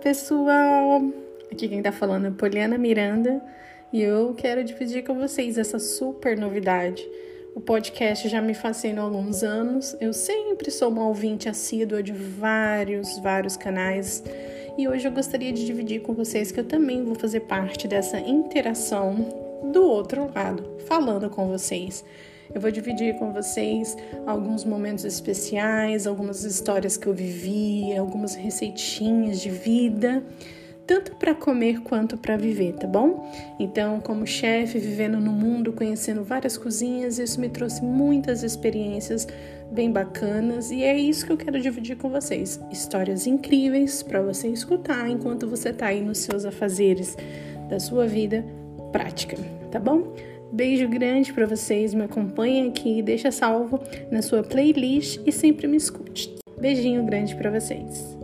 pessoal! Aqui quem tá falando é Poliana Miranda e eu quero dividir com vocês essa super novidade. O podcast já me fascina há alguns anos, eu sempre sou uma ouvinte assídua de vários, vários canais e hoje eu gostaria de dividir com vocês que eu também vou fazer parte dessa interação do outro lado, falando com vocês. Eu vou dividir com vocês alguns momentos especiais, algumas histórias que eu vivi, algumas receitinhas de vida, tanto para comer quanto para viver, tá bom? Então, como chefe, vivendo no mundo, conhecendo várias cozinhas, isso me trouxe muitas experiências bem bacanas e é isso que eu quero dividir com vocês. Histórias incríveis para você escutar enquanto você tá aí nos seus afazeres da sua vida prática, tá bom? Beijo grande para vocês, me acompanhem aqui, deixa salvo na sua playlist e sempre me escute. Beijinho grande para vocês.